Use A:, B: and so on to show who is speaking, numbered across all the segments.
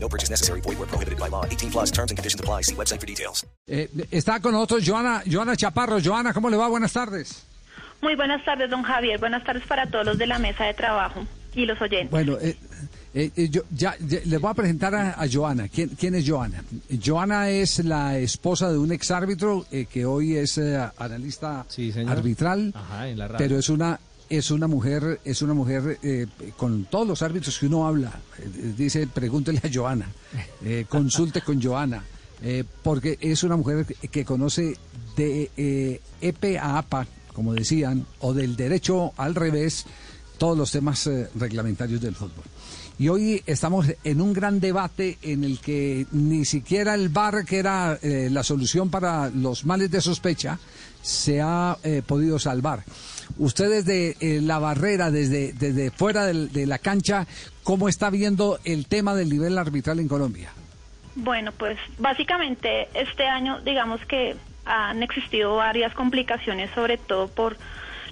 A: No purchase necessary. Void where prohibited by law. 18 plus terms and conditions apply. See website for details.
B: Eh, está con nosotros Joana, Joana Chaparro. Joana, ¿cómo le va? Buenas tardes.
C: Muy buenas tardes, don Javier. Buenas tardes para todos los de la mesa de trabajo y los oyentes.
B: Bueno, eh, eh, eh, yo ya, ya le voy a presentar a, a Joana. ¿Quién, ¿Quién es Joana? Joana es la esposa de un exárbitro eh, que hoy es eh, analista
D: Sí,
B: arbitral,
D: Ajá, en la radio.
B: pero es una es una mujer es una mujer eh, con todos los árbitros que uno habla. eh, dice, pregúntele a Joana, eh, consulte con Joana, eh, porque es una mujer que conoce de EPE a APA, como decían, o del derecho al revés, todos los temas reglamentarios del fútbol. Y hoy estamos en un gran debate en el que ni siquiera el VAR, que era eh, la solución para los males de sospecha, se ha eh, podido salvar. Usted desde eh, la barrera, desde, desde fuera de la cancha, ¿cómo está viendo el tema del nivel arbitral en Colombia?
C: Bueno, pues básicamente este año digamos que han existido varias complicaciones, sobre todo por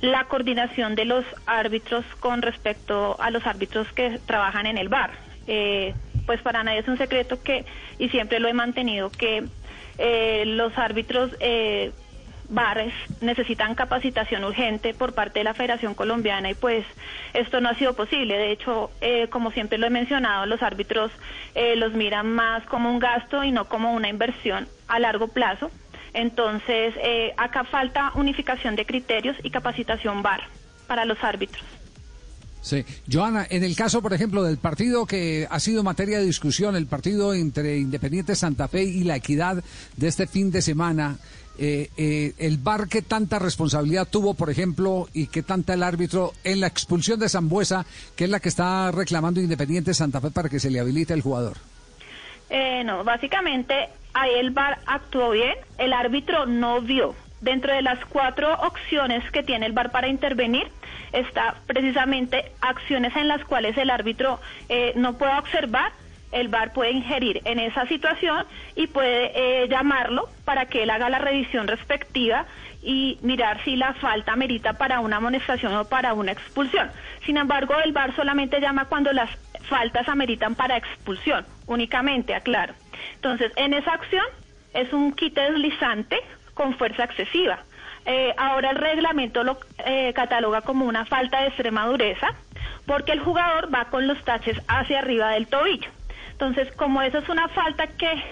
C: la coordinación de los árbitros con respecto a los árbitros que trabajan en el bar. Eh, pues para nadie es un secreto que, y siempre lo he mantenido, que eh, los árbitros eh, bares necesitan capacitación urgente por parte de la Federación Colombiana y pues esto no ha sido posible. De hecho, eh, como siempre lo he mencionado, los árbitros eh, los miran más como un gasto y no como una inversión a largo plazo. Entonces, eh, acá falta unificación de criterios y capacitación VAR para los árbitros.
B: Sí. Joana, en el caso, por ejemplo, del partido que ha sido materia de discusión, el partido entre Independiente Santa Fe y la Equidad de este fin de semana, eh, eh, el VAR qué tanta responsabilidad tuvo, por ejemplo, y qué tanta el árbitro en la expulsión de Zambuesa, que es la que está reclamando Independiente Santa Fe para que se le habilite el jugador.
C: Eh, no, básicamente ahí el VAR actuó bien, el árbitro no vio. Dentro de las cuatro opciones que tiene el VAR para intervenir, está precisamente acciones en las cuales el árbitro eh, no puede observar, el VAR puede ingerir en esa situación y puede eh, llamarlo para que él haga la revisión respectiva y mirar si la falta merita para una amonestación o para una expulsión. Sin embargo, el VAR solamente llama cuando las faltas ameritan para expulsión, únicamente, aclaro. Entonces, en esa acción es un quite deslizante con fuerza excesiva. Eh, ahora el reglamento lo eh, cataloga como una falta de extrema dureza porque el jugador va con los taches hacia arriba del tobillo. Entonces, como eso es una falta que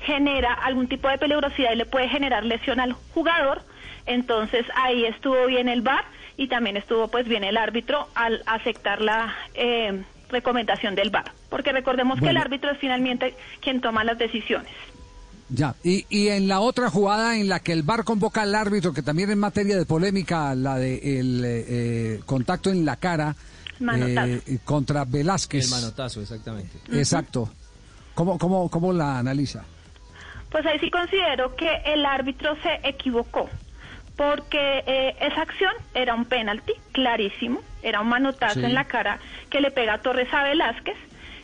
C: genera algún tipo de peligrosidad y le puede generar lesión al jugador, entonces ahí estuvo bien el VAR y también estuvo pues bien el árbitro al aceptar la eh, recomendación del VAR, porque recordemos que el árbitro es finalmente quien toma las decisiones.
B: Ya, y, y en la otra jugada en la que el VAR convoca al árbitro, que también es materia de polémica, la de el eh, eh, contacto en la cara eh, contra Velázquez.
D: El manotazo, exactamente.
B: Exacto. ¿Cómo, cómo, ¿Cómo la analiza?
C: Pues ahí sí considero que el árbitro se equivocó, porque eh, esa acción era un penalti clarísimo, era un manotazo
B: Sí.
C: en la cara que le pega a Torres a Velázquez.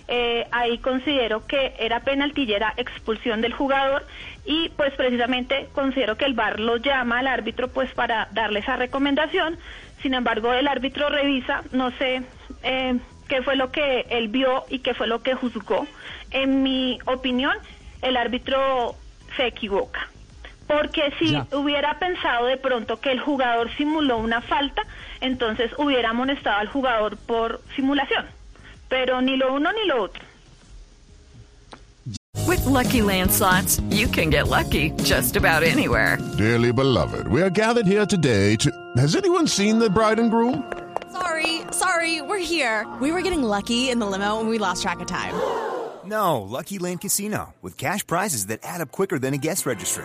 C: Eh, ahí considero que era penalti y era expulsión del jugador y pues precisamente considero que el VAR lo llama al árbitro pues para darle esa recomendación. Sin embargo, el árbitro revisa, no sé eh, qué fue lo que él vio y qué fue lo que juzgó. En mi opinión, el árbitro se equivoca. Porque si
B: Ya.
C: hubiera pensado de pronto que el jugador simuló una falta, entonces hubiera amonestado al jugador por simulación. Pero ni lo uno ni lo otro.
E: With Lucky Land slots, you can get lucky just about anywhere.
F: Dearly beloved, we are gathered here today to. Has anyone seen the bride and groom?
G: Sorry, sorry, we're here. We were getting lucky in the limo and we lost track of time.
H: No, Lucky Land Casino, with cash prizes that add up quicker than a guest registry.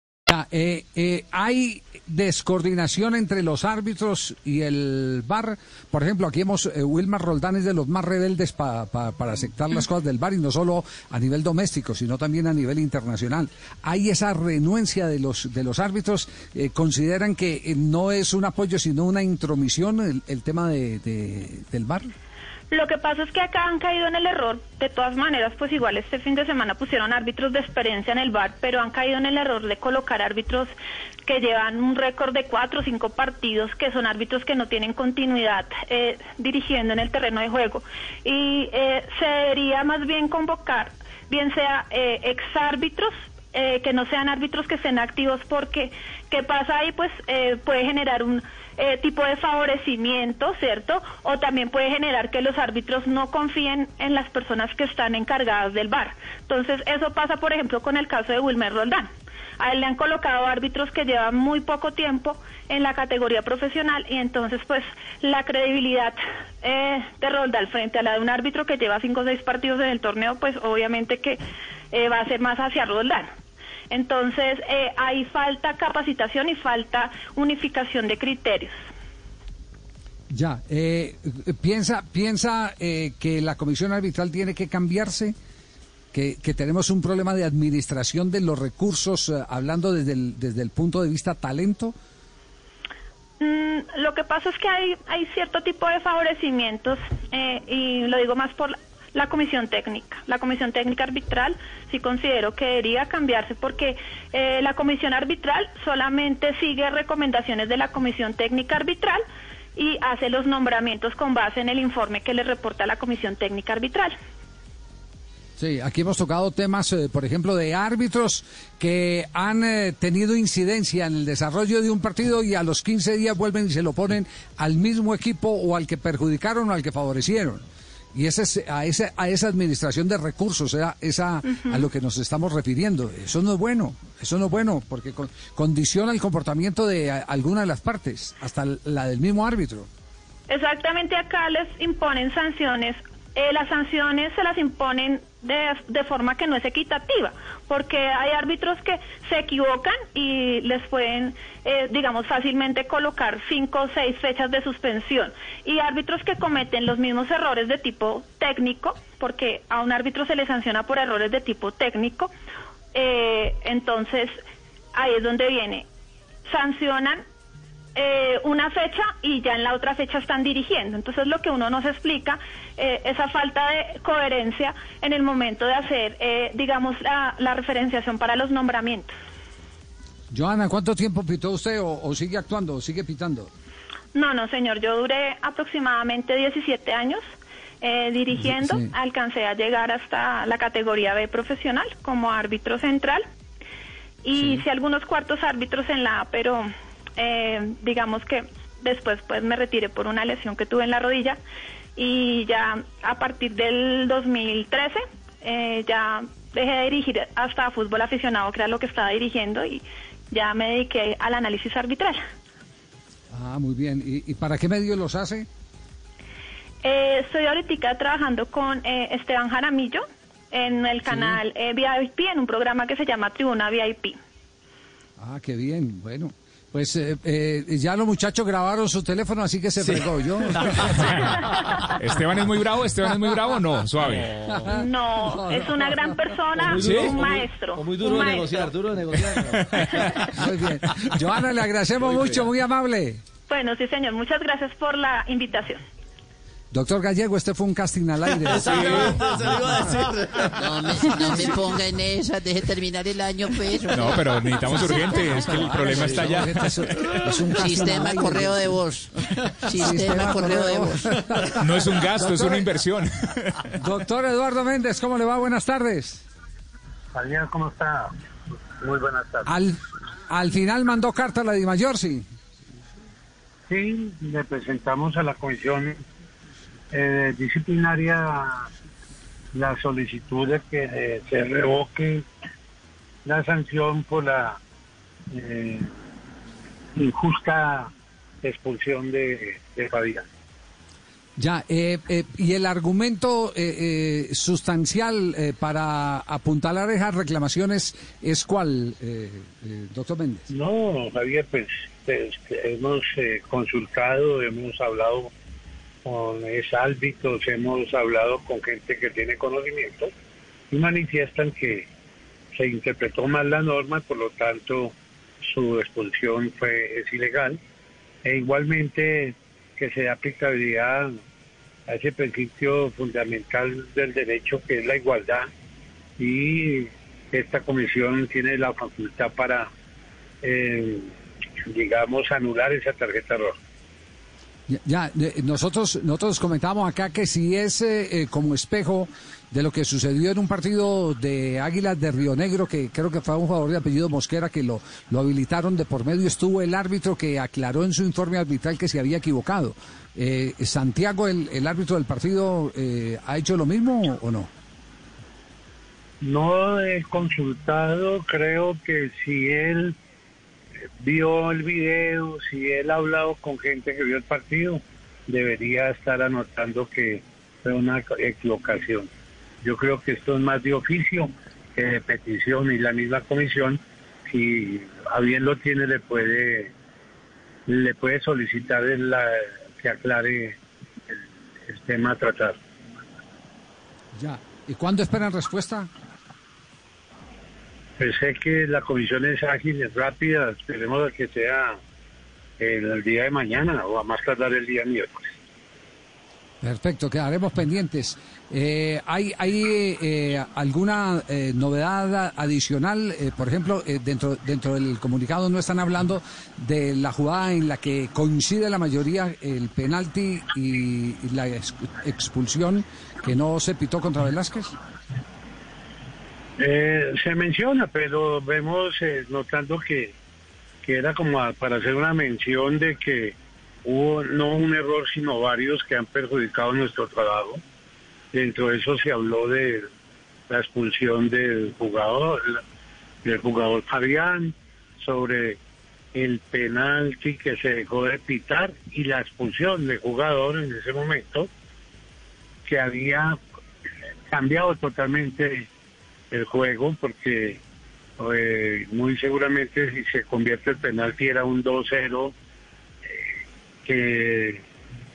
B: Eh, eh, hay descoordinación entre los árbitros y el VAR. Por ejemplo, aquí hemos, eh, Wilmar Roldán es de los más rebeldes pa- pa- para aceptar las cosas del VAR y no solo a nivel doméstico, sino también a nivel internacional. Hay esa renuencia de los de los árbitros. eh, consideran que eh, no es un apoyo, sino una intromisión el, tema de- del VAR.
C: Lo que pasa es que acá han caído en el error. De todas maneras, pues igual este fin de semana pusieron árbitros de experiencia en el bar, pero han caído en el error de colocar árbitros que llevan un récord de cuatro o cinco partidos, que son árbitros que no tienen continuidad eh, dirigiendo en el terreno de juego. Y eh, se debería más bien convocar, bien sea eh, exárbitros eh, que no sean árbitros que estén activos porque qué pasa ahí pues eh, puede generar un eh, tipo de favorecimiento cierto o también puede generar que los árbitros no confíen en las personas que están encargadas del bar. Entonces eso pasa por ejemplo con el caso de Wilmer Roldán. A él le han colocado árbitros que llevan muy poco tiempo en la categoría profesional y entonces pues la credibilidad eh, de Roldán frente a la de un árbitro que lleva cinco o seis partidos en el torneo pues obviamente que eh, va a ser más hacia Roldán. Entonces, eh, hay falta capacitación y falta unificación de criterios.
B: Ya, eh, piensa, piensa eh, que la comisión arbitral tiene que cambiarse, que, que tenemos un problema de administración de los recursos, eh, hablando desde el, desde el punto de vista talento.
C: Mm, lo que pasa es que hay, hay cierto tipo de favorecimientos eh, y lo digo más por la, comisión técnica. La comisión técnica arbitral sí considero que debería cambiarse porque eh, la comisión arbitral solamente sigue recomendaciones de la comisión técnica arbitral y hace los nombramientos con base en el informe que le reporta la comisión técnica arbitral.
B: Sí, aquí hemos tocado temas, eh, por ejemplo, de árbitros que han eh, tenido incidencia en el desarrollo de un partido y a los 15 días vuelven y se lo ponen al mismo equipo o al que perjudicaron o al que favorecieron. Y ese es, a, esa, a esa administración de recursos, esa, esa a lo que nos estamos refiriendo. Eso no es bueno, eso no es bueno, porque con- condiciona el comportamiento de a- alguna de las partes, hasta la del mismo árbitro.
C: Exactamente acá les imponen sanciones. Eh, las sanciones se las imponen de, de forma que no es equitativa, porque hay árbitros que se equivocan y les pueden, eh, digamos, fácilmente colocar cinco o seis fechas de suspensión. Y árbitros que cometen los mismos errores de tipo técnico, porque a un árbitro se le sanciona por errores de tipo técnico, eh, entonces ahí es donde viene. Sancionan eh, una fecha y ya en la otra fecha están dirigiendo. Entonces lo que uno nos explica, eh, esa falta de coherencia en el momento de hacer, eh, digamos, la, la referenciación para los nombramientos.
B: Joana, ¿cuánto tiempo pitó usted o, o sigue actuando o sigue pitando?
C: No, no, señor, yo duré aproximadamente 17 años eh, dirigiendo,
B: Sí.
C: alcancé a llegar hasta la categoría B profesional como árbitro central y
B: Sí.
C: hice algunos cuartos árbitros en la A, pero eh, digamos que después pues me retiré por una lesión que tuve en la rodilla y ya a partir del 2013 eh, ya dejé de dirigir hasta fútbol aficionado, que era lo que estaba dirigiendo y ya me dediqué al análisis arbitral.
B: Ah, muy bien. ¿Y, y para qué medios los hace?
C: Eh, estoy ahorita trabajando con eh, Esteban Jaramillo en el canal eh, VIP, en un programa que se llama Tribuna VIP.
B: Ah, qué bien. Bueno, pues eh, eh, ya los muchachos grabaron su teléfono, así que se fregó yo.
D: Esteban es muy bravo, Esteban es muy bravo, no, suave.
C: No, es una gran persona, un maestro.
I: O muy
C: un
I: duro de
C: maestro.
I: negociar, duro de negociar.
B: Muy bien. Joana, le agradecemos mucho, muy amable.
C: Bueno, sí, señor, muchas gracias por la invitación.
B: Doctor Gallego, este fue un casting al aire.
J: No me, no me ponga en esa, deje terminar el año, pues.
D: No, pero necesitamos urgente, es que el problema está allá.
B: Es, un
J: Sistema correo de voz. Sistema correo de voz.
D: No es un gasto, es una inversión.
B: Doctor Eduardo Méndez, ¿cómo le va? Buenas tardes.
K: Javier, ¿cómo está? Muy buenas tardes.
B: Al, al final mandó carta a la Dimayor, sí.
K: Sí, le presentamos a la comisión eh, disciplinaria la solicitud de que eh, se revoque la sanción por la eh, injusta expulsión de, de Fabián.
B: Ya, eh, eh, y el argumento eh, eh, sustancial eh, para apuntalar esas reclamaciones es cuál, doctor Méndez.
K: No, Javier, pues, pues, hemos eh, consultado, hemos hablado con exárbitros, hemos hablado con gente que tiene conocimiento y manifiestan que se interpretó mal la norma, por lo tanto su expulsión fue es ilegal e igualmente que se da aplicabilidad a ese principio fundamental del derecho que es la igualdad y esta comisión tiene la facultad para eh, digamos anular esa tarjeta roja.
B: Ya, nosotros nosotros comentamos acá que si es eh, eh, como espejo de lo que sucedió en un partido de Águilas de Río Negro, que creo que fue un jugador de apellido Mosquera que lo, lo habilitaron de por medio, estuvo el árbitro que aclaró en su informe arbitral que se había equivocado. Eh, ¿Santiago, el, el árbitro del partido, ha hecho lo mismo o no?
K: No he consultado, creo que si él vio el video, si él ha hablado con gente que vio el partido, debería estar anotando que fue una equivocación. Yo creo que esto es más de oficio que de petición y la misma comisión, si a bien lo tiene, le puede le puede solicitar que aclare el, el tema a tratar.
B: Ya. ¿Y cuándo esperan respuesta?
K: Pues sé que la comisión es ágil, es rápida, esperemos que sea el, día de mañana o a más tardar el día miércoles.
B: Perfecto, quedaremos pendientes. Eh, ¿Hay, hay eh, alguna eh, novedad adicional? Eh, por ejemplo, eh, dentro, dentro del comunicado no están hablando de la jugada en la que coincide la mayoría el penalti y, y la ex- expulsión que no se pitó contra Velázquez.
K: Eh, se menciona, pero vemos eh, notando que, que era como a- para hacer una mención de que hubo no un error, sino varios que han perjudicado nuestro trabajo. Dentro de eso se habló de la expulsión del jugador, del jugador Fabián, sobre el penalti que se dejó de pitar y la expulsión del jugador en ese momento, que había cambiado totalmente el juego porque eh, muy seguramente si se convierte el penalti era un 2-0 eh, que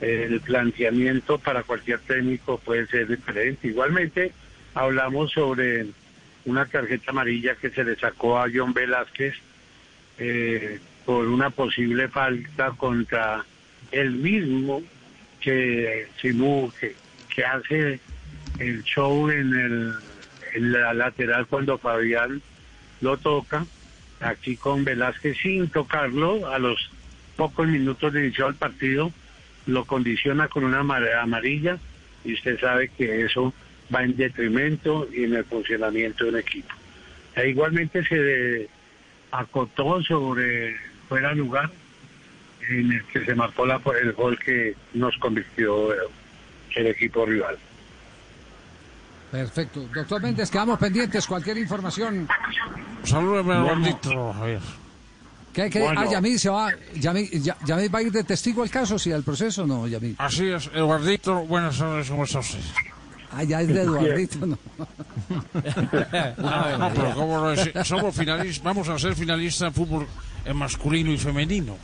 K: el planteamiento para cualquier técnico puede ser diferente. Igualmente hablamos sobre una tarjeta amarilla que se le sacó a John Velázquez eh, por una posible falta contra el mismo que Simú, que, que hace el show en, el, la lateral cuando Fabián lo toca, aquí con Velázquez sin tocarlo, a los pocos minutos de iniciar el partido, lo condiciona con una amar- amarilla y usted sabe que eso va en detrimento y en el funcionamiento de un equipo. E igualmente se acotó sobre fuera lugar en el que se marcó el gol que nos convirtió el equipo rival.
B: Perfecto. Doctor Méndez, quedamos pendientes. Cualquier información. Bueno.
L: gordito, Javier.
B: ¿Qué, qué?
L: Bueno.
B: Ah, Yamil se va. Yamil, Ya- Yamil va a ir de testigo al caso, sí, al proceso, o no, Yamil.
L: Así es, Eduardito, buenas tardes, ¿cómo está usted?
B: Ah, ya es de Eduardito, ¿no?
L: No, pero ¿cómo no decir? Somos finalistas, vamos a ser finalistas en fútbol en masculino y femenino.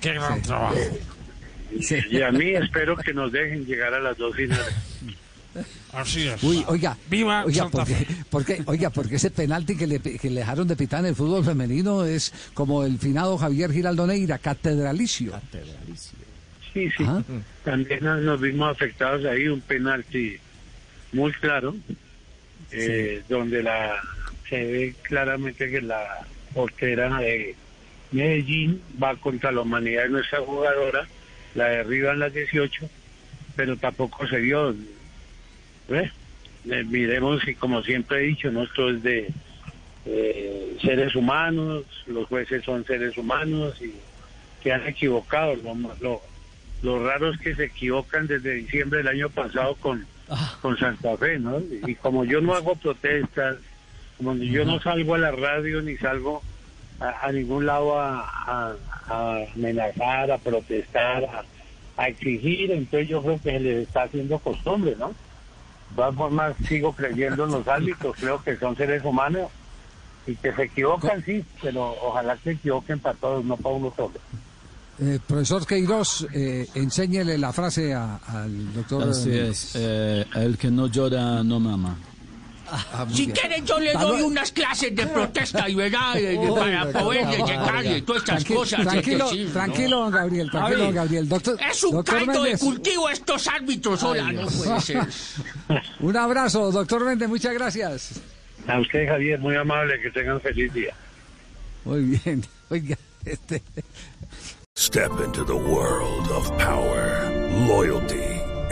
L: Qué gran trabajo.
K: Y a mí espero que nos dejen llegar a las dos finales.
L: Así es.
B: Uy, oiga.
L: Viva
B: oiga,
L: Santa
B: porque,
L: Fe.
B: porque, oiga, porque ese penalti que le, que le dejaron de pitar en el fútbol femenino es como el finado Javier Giraldo Neira, catedralicio.
K: Sí, sí. También nos nos vimos afectados ahí, un penalti muy claro, eh, donde la se ve claramente que la portera de Medellín va contra la humanidad de nuestra jugadora, la derriban las 18, pero tampoco se dio. Eh, miremos y como siempre he dicho, ¿no? esto es de eh, seres humanos, los jueces son seres humanos y se han equivocado. Lo, lo, lo raro es que se equivocan desde diciembre del año pasado con, con Santa Fe, ¿no? Y como yo no hago protestas, como yo no salgo a la radio ni salgo a, a ningún lado a, a- a amenazar, a protestar, a, a exigir, entonces yo creo que se les está haciendo costumbre, ¿no? Todas formas, sigo creyendo en los árbitros, creo que son seres humanos y que se equivocan, sí, pero ojalá se equivoquen para todos, no para uno solo.
B: Eh, profesor Queiroz, eh, enséñele la frase a- al doctor.
M: Así es. eh, el que no llora no mama.
B: Ah,
N: Si quieren yo le doy unas clases de protesta y verdad eh, para poder llegar y todas estas cosas.
B: Tranquilo,
N: es que sí, ¿no?
B: tranquilo, don Gabriel, tranquilo, don Gabriel. Doctor,
N: Es un
B: doctor
N: caldo de cultivo estos árbitros, hola,
B: Ay,
N: no puede ser.
B: Un abrazo, doctor Méndez, muchas gracias.
K: A usted, Javier, muy amable, que tengan feliz día.
B: Muy bien, oiga, este...
O: Step into the world of power, loyalty,